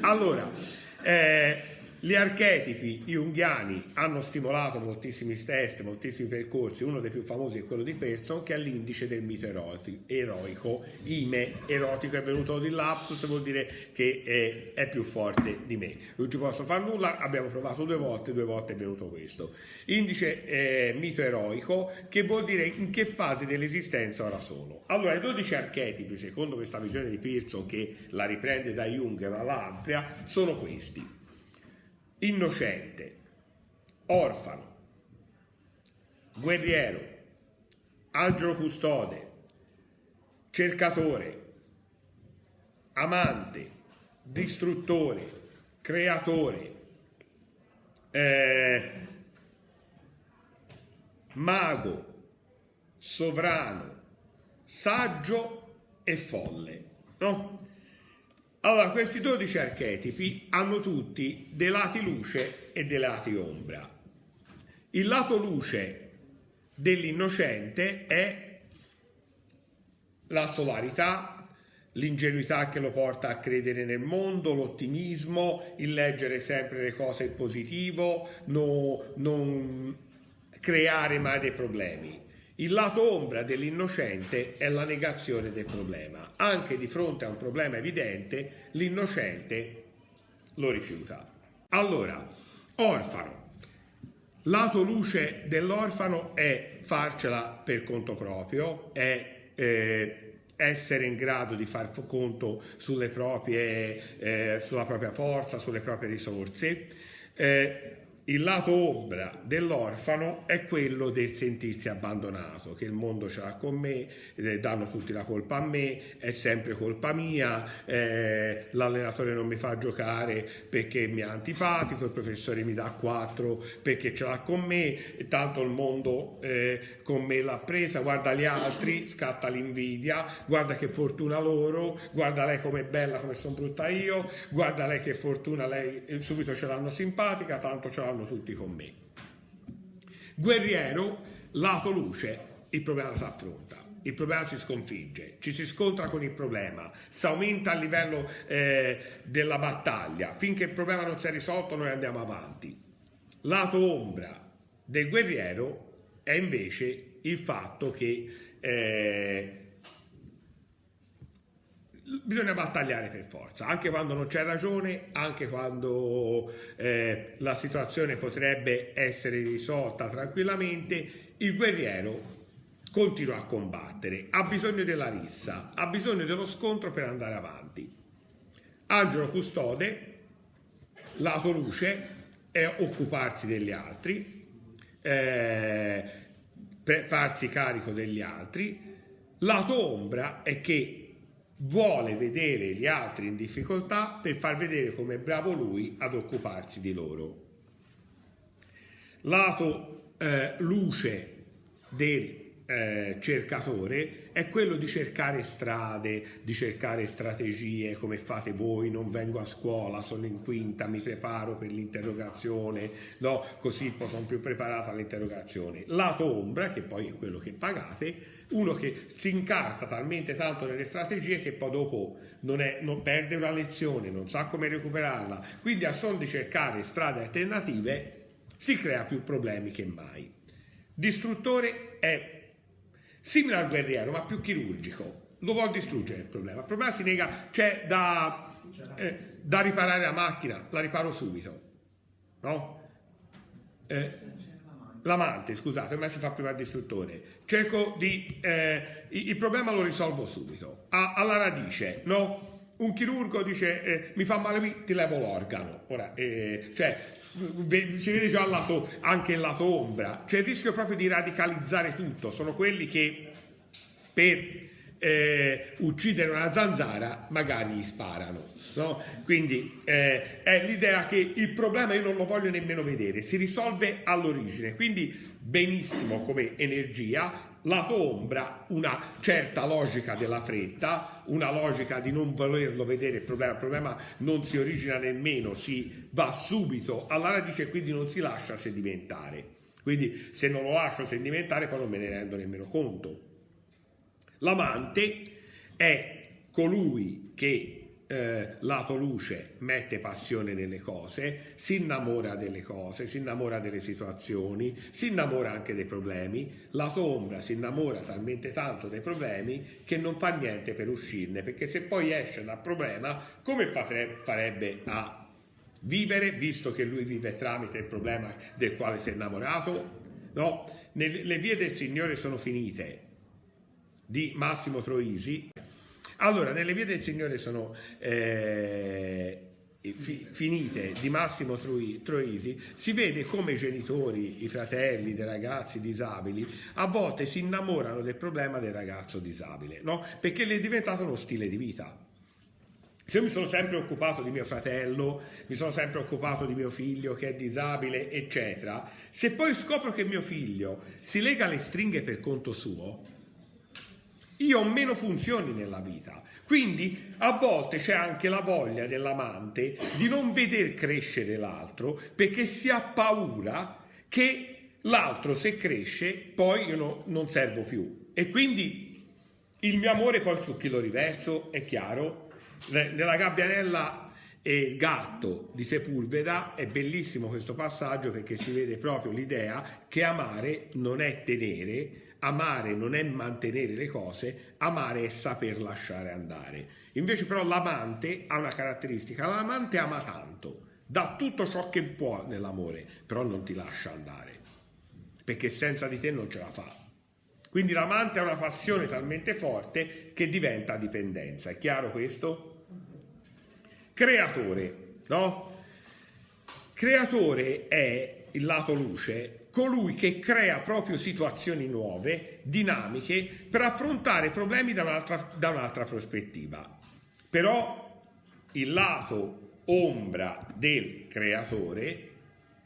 Allora, eh, gli archetipi junghiani hanno stimolato moltissimi test, moltissimi percorsi, uno dei più famosi è quello di Pearson che è l'indice del mito eroico, ime, erotico è venuto di lapsus, vuol dire che è, è, più forte di me. Non ci posso fare nulla, abbiamo provato due volte, due volte è venuto questo. Indice eh, mito eroico che vuol dire in che fase dell'esistenza ora sono. Allora, i 12 archetipi, secondo questa visione di Pearson che la riprende da Jung e la amplia, sono questi innocente, orfano, guerriero, angelo custode, cercatore, amante, distruttore, creatore, eh, mago, sovrano, saggio e folle. No? Allora, questi 12 archetipi hanno tutti dei lati luce e dei lati ombra. Il lato luce dell'innocente è la solarità, l'ingenuità che lo porta a credere nel mondo, l'ottimismo, il leggere sempre le cose in positivo, no, non creare mai dei problemi. Il lato ombra dell'innocente è la negazione del problema. Anche di fronte a un problema evidente, l'innocente lo rifiuta. Allora, orfano. Lato luce dell'orfano è farcela per conto proprio, è eh, essere in grado di far conto proprie, eh, sulla propria forza, sulle proprie risorse. Eh, il lato ombra dell'orfano è quello del sentirsi abbandonato, che il mondo ce l'ha con me, eh, danno tutti la colpa a me, è sempre colpa mia, eh, l'allenatore non mi fa giocare perché mi è antipatico, il professore mi dà 4 perché ce l'ha con me, tanto il mondo eh, con me l'ha presa, guarda gli altri, scatta l'invidia, guarda che fortuna loro, guarda lei com'è bella, come sono brutta io, guarda lei che fortuna, lei eh, subito ce l'hanno simpatica, tanto ce l'hanno fanno tutti con me. Guerriero, lato luce, il problema si affronta. Il problema si sconfigge, ci si scontra con il problema, si aumenta il livello eh, della battaglia. Finché il problema non si è risolto noi andiamo avanti. Lato ombra del guerriero è invece il fatto che eh, bisogna battagliare per forza, anche quando non c'è ragione, anche quando eh, la situazione potrebbe essere risolta tranquillamente, il guerriero continua a combattere, ha bisogno della rissa, ha bisogno dello scontro per andare avanti. Angelo custode, lato luce, è occuparsi degli altri, eh, farsi carico degli altri, lato ombra è che vuole vedere gli altri in difficoltà per far vedere come è bravo lui ad occuparsi di loro. Lato eh, luce del eh, cercatore è quello di cercare strade, di cercare strategie come fate voi, non vengo a scuola, sono in quinta, mi preparo per l'interrogazione, no, così sono più preparata all'interrogazione. Lato ombra, che poi è quello che pagate, uno che si incarta talmente tanto nelle strategie che poi dopo non, è, non perde una lezione, non sa come recuperarla, quindi a son di cercare strade alternative si crea più problemi che mai. Distruttore è simile al guerriero, ma più chirurgico. Lo vuol distruggere il problema. Il problema si nega, c'è da, eh, da riparare la macchina, la riparo subito. No? Eh, l'amante, scusate, ma si fa prima il distruttore. Cerco di... Eh, il problema lo risolvo subito. A, alla radice, no? Un chirurgo dice eh, mi fa male qui, ti levo l'organo. Ora, eh, cioè, si vede già lato, anche il lato ombra, c'è il rischio proprio di radicalizzare tutto, sono quelli che per eh, uccidere una zanzara magari gli sparano. No? Quindi eh, è l'idea che il problema io non lo voglio nemmeno vedere, si risolve all'origine, quindi benissimo come energia, lato ombra una certa logica della fretta, una logica di non volerlo vedere il problema, il problema non si origina nemmeno, si va subito alla radice e quindi non si lascia sedimentare. Quindi se non lo lascio sedimentare poi non me ne rendo nemmeno conto. L'amante è colui che eh, lato luce mette passione nelle cose, si innamora delle cose, si innamora delle situazioni, si innamora anche dei problemi, lato ombra si innamora talmente tanto dei problemi che non fa niente per uscirne, perché se poi esce dal problema, come farebbe a vivere, visto che lui vive tramite il problema del quale si è innamorato? No, le vie del Signore sono finite. Di Massimo Troisi allora, nelle vie del Signore sono eh, fi, finite di Massimo Troisi, si vede come i genitori, i fratelli dei ragazzi disabili a volte si innamorano del problema del ragazzo disabile, no? Perché le è diventato uno stile di vita. Se io mi sono sempre occupato di mio fratello, mi sono sempre occupato di mio figlio che è disabile, eccetera, se poi scopro che mio figlio si lega le stringhe per conto suo, io ho meno funzioni nella vita. Quindi a volte c'è anche la voglia dell'amante di non veder crescere l'altro perché si ha paura che l'altro se cresce poi io no, non servo più. E quindi il mio amore poi su chi lo riverso è chiaro. Nella gabbianella e il gatto di Sepulveda è bellissimo questo passaggio perché si vede proprio l'idea che amare non è tenere, Amare non è mantenere le cose, amare è saper lasciare andare. Invece però l'amante ha una caratteristica, l'amante ama tanto, dà tutto ciò che può nell'amore, però non ti lascia andare, perché senza di te non ce la fa. Quindi l'amante ha una passione talmente forte che diventa dipendenza. È chiaro questo? Creatore, no? Creatore è il lato luce colui che crea proprio situazioni nuove, dinamiche, per affrontare problemi da un'altra, da un'altra prospettiva. Però il lato ombra del creatore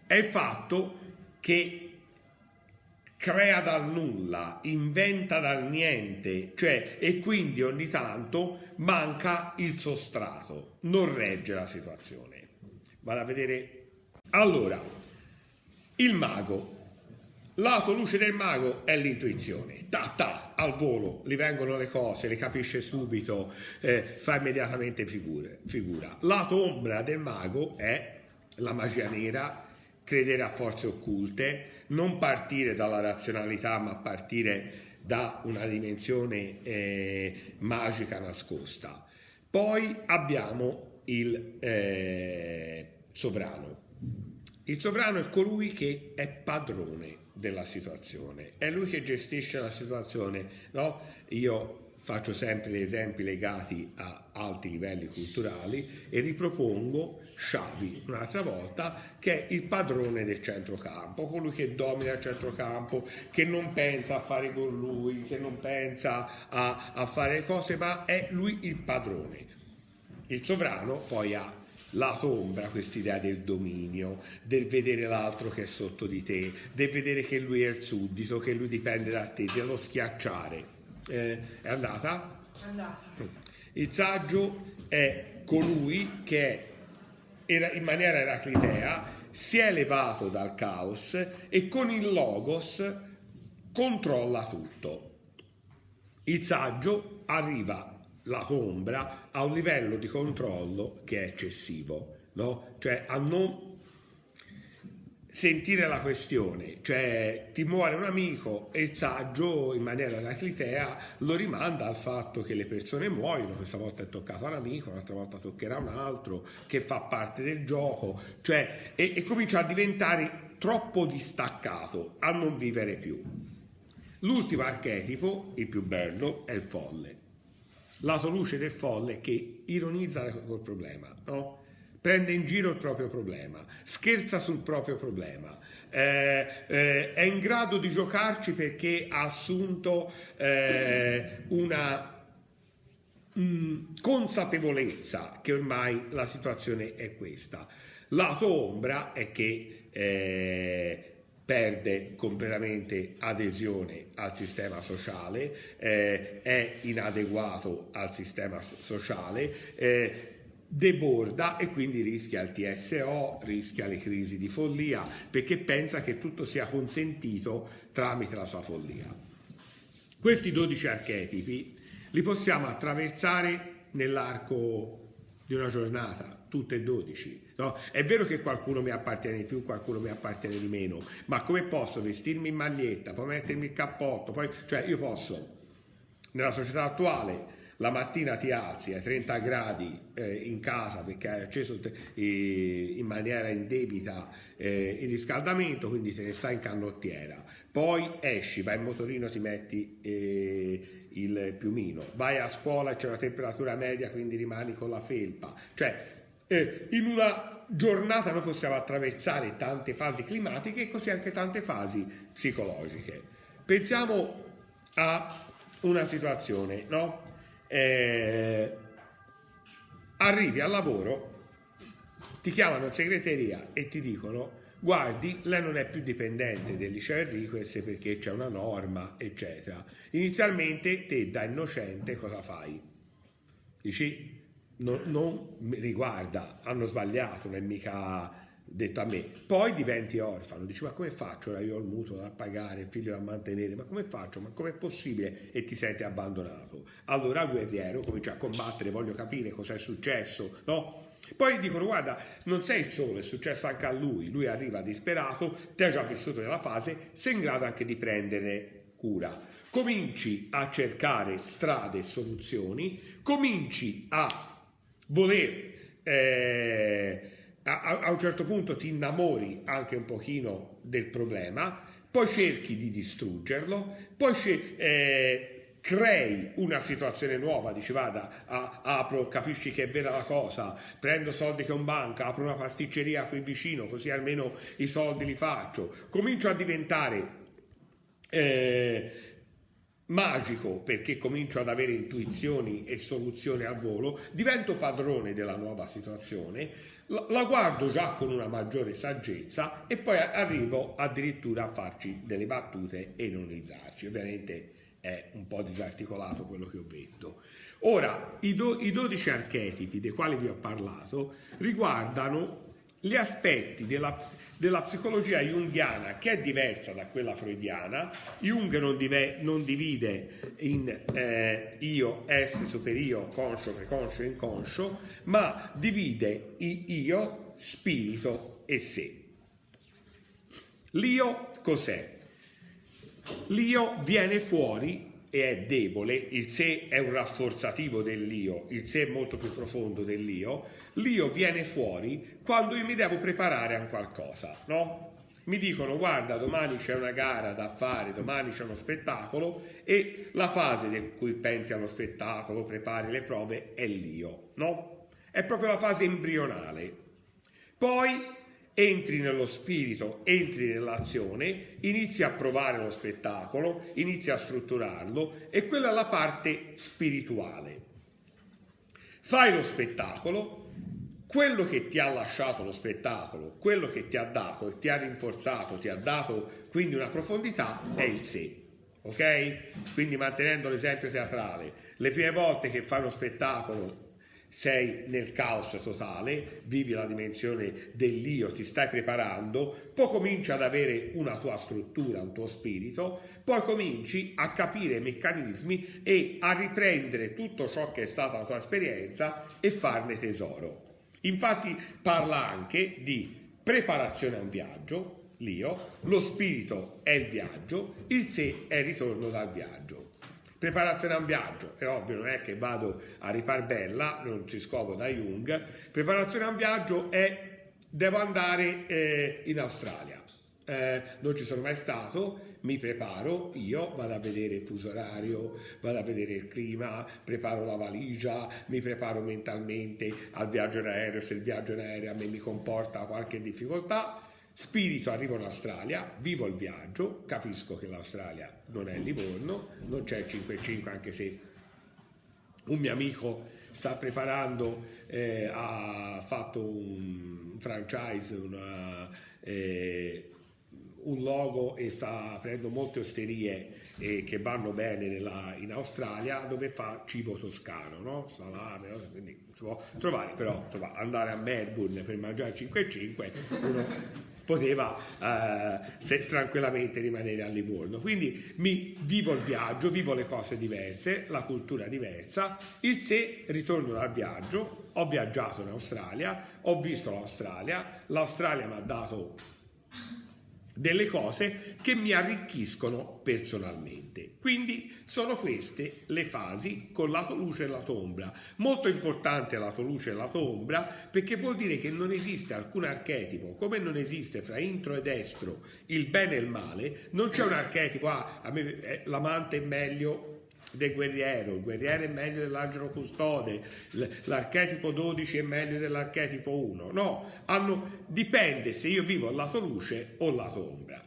è il fatto che crea dal nulla, inventa dal niente, cioè e quindi ogni tanto manca il sostrato, non regge la situazione. Vado a vedere. Allora, il mago Lato luce del mago è l'intuizione, ta ta, al volo, gli vengono le cose, le capisce subito, eh, fa immediatamente figure, figura. Lato ombra del mago è la magia nera, credere a forze occulte, non partire dalla razionalità ma partire da una dimensione eh, magica nascosta. Poi abbiamo il eh, sovrano. Il sovrano è colui che è padrone della situazione, è lui che gestisce la situazione, no? Io faccio sempre gli esempi legati a alti livelli culturali e ripropongo Sciavi un'altra volta che è il padrone del centrocampo, colui che domina il centrocampo, che non pensa a fare con lui, che non pensa a, a fare cose, ma è lui il padrone. Il sovrano poi ha lato ombra quest'idea del dominio, del vedere l'altro che è sotto di te, del vedere che lui è il suddito, che lui dipende da te, dello schiacciare. Eh, è andata? È andata. Il saggio è colui che in maniera eraclitea si è elevato dal caos e con il logos controlla tutto. Il saggio arriva lato ombra a un livello di controllo che è eccessivo, no? Cioè a non sentire la questione, cioè ti muore un amico e il saggio in maniera anaclitea lo rimanda al fatto che le persone muoiono, questa volta è toccato un amico, un'altra volta toccherà un altro, che fa parte del gioco, cioè e, e comincia a diventare troppo distaccato, a non vivere più. L'ultimo archetipo, il più bello, è il folle lato luce del folle che ironizza col problema, no? prende in giro il proprio problema, scherza sul proprio problema, eh, eh, è in grado di giocarci perché ha assunto eh, una mh, consapevolezza che ormai la situazione è questa. Lato ombra è che eh, perde completamente adesione al sistema sociale, eh, è inadeguato al sistema sociale, eh, deborda e quindi rischia il TSO, rischia le crisi di follia, perché pensa che tutto sia consentito tramite la sua follia. Questi 12 archetipi li possiamo attraversare nell'arco di una giornata, tutte e 12. No? È vero che qualcuno mi appartiene di più, qualcuno mi appartiene di meno, ma come posso vestirmi in maglietta, poi mettermi il cappotto, poi, cioè io posso, nella società attuale, la mattina ti alzi a 30 gradi eh, in casa perché hai acceso eh, in maniera indebita eh, il riscaldamento, quindi te ne stai in canottiera. Poi esci, vai in motorino, ti metti eh, il piumino, vai a scuola, c'è una temperatura media, quindi rimani con la felpa. Cioè, eh, in una giornata noi possiamo attraversare tante fasi climatiche e così anche tante fasi psicologiche. Pensiamo a una situazione, no? eh, arrivi al lavoro, ti chiamano in segreteria e ti dicono guardi, lei non è più dipendente del liceo Enriquez perché c'è una norma, eccetera. Inizialmente te da innocente cosa fai? Dici, no, non mi riguarda, hanno sbagliato, non è mica detto a me. Poi diventi orfano, dici ma come faccio? Io ho il mutuo da pagare, il figlio da mantenere, ma come faccio? Ma com'è possibile? E ti senti abbandonato. Allora guerriero comincia a combattere, voglio capire cosa è successo, no? Poi dicono guarda, non sei il solo, è successo anche a lui, lui arriva disperato, ti ha già vissuto nella fase, sei in grado anche di prendere cura. Cominci a cercare strade e soluzioni, cominci a voler... Eh, a, a, un certo punto ti innamori anche un pochino del problema, poi cerchi di distruggerlo, poi eh, crei una situazione nuova, dici vada, a, apro, capisci che è vera la cosa, prendo soldi che un banco, apro una pasticceria qui vicino, così almeno i soldi li faccio, comincio a diventare... Eh, magico perché comincio ad avere intuizioni e soluzioni al volo, divento padrone della nuova situazione, la guardo già con una maggiore saggezza e poi arrivo addirittura a farci delle battute e ironizzarci. Ovviamente è un po' disarticolato quello che ho detto. Ora, i, do, i 12 archetipi dei quali vi ho parlato riguardano gli aspetti della, della, psicologia junghiana che è diversa da quella freudiana. Jung non, dive, non divide in eh, io, esse, superio, conscio, preconscio inconscio, ma divide io, spirito e sé. L'io cos'è? L'io viene fuori e è debole, il sé è un rafforzativo dell'io, il sé è molto più profondo dell'io, l'io viene fuori quando io mi devo preparare a qualcosa, no? Mi dicono guarda domani c'è una gara da fare, domani c'è uno spettacolo e la fase in cui pensi allo spettacolo, prepari le prove è l'io, no? È proprio la fase embrionale. Poi entri nello spirito, entri nell'azione, inizi a provare lo spettacolo, inizi a strutturarlo e quella è la parte spirituale. Fai lo spettacolo, quello che ti ha lasciato lo spettacolo, quello che ti ha dato e ti ha rinforzato, ti ha dato quindi una profondità, è il sé. Ok? Quindi mantenendo l'esempio teatrale, le prime volte che fai uno spettacolo sei nel caos totale, vivi la dimensione dell'io, ti stai preparando, poi cominci ad avere una tua struttura, un tuo spirito, poi cominci a capire i meccanismi e a riprendere tutto ciò che è stata la tua esperienza e farne tesoro. Infatti parla anche di preparazione a un viaggio, l'io, lo spirito è il viaggio, il sé è il ritorno dal viaggio. Preparazione a un viaggio, è ovvio, non è che vado a ripar bella, non ci scopo da Jung. Preparazione a un viaggio è devo andare eh, in Australia. Eh, non ci sono mai stato, mi preparo, io vado a vedere il fuso orario, vado a vedere il clima, preparo la valigia, mi preparo mentalmente al viaggio in aereo, se il viaggio in aereo a me mi comporta qualche difficoltà Spirito arrivo in Australia, vivo il viaggio, capisco che l'Australia non è Livorno, non c'è il 5-5 anche se un mio amico sta preparando, eh, ha fatto un franchise, una, eh, un logo e sta prendendo molte osterie eh, che vanno bene nella, in Australia dove fa cibo toscano, no? salame, no? quindi si può trovare, però insomma, andare a Melbourne per mangiare 5,5 uno poteva eh, tranquillamente rimanere a Livorno. Quindi mi vivo il viaggio, vivo le cose diverse, la cultura diversa, il se ritorno dal viaggio, ho viaggiato in Australia, ho visto l'Australia, l'Australia mi ha dato delle cose che mi arricchiscono personalmente. Quindi sono queste le fasi con lato luce e lato ombra. Molto importante lato luce e lato ombra perché vuol dire che non esiste alcun archetipo, come non esiste fra intro ed estro il bene e il male, non c'è un archetipo, ah, a me eh, l'amante è meglio del guerriero, il guerriero è meglio dell'angelo custode, l'archetipo 12 è meglio dell'archetipo 1. No, hanno, dipende se io vivo al lato luce o al lato ombra.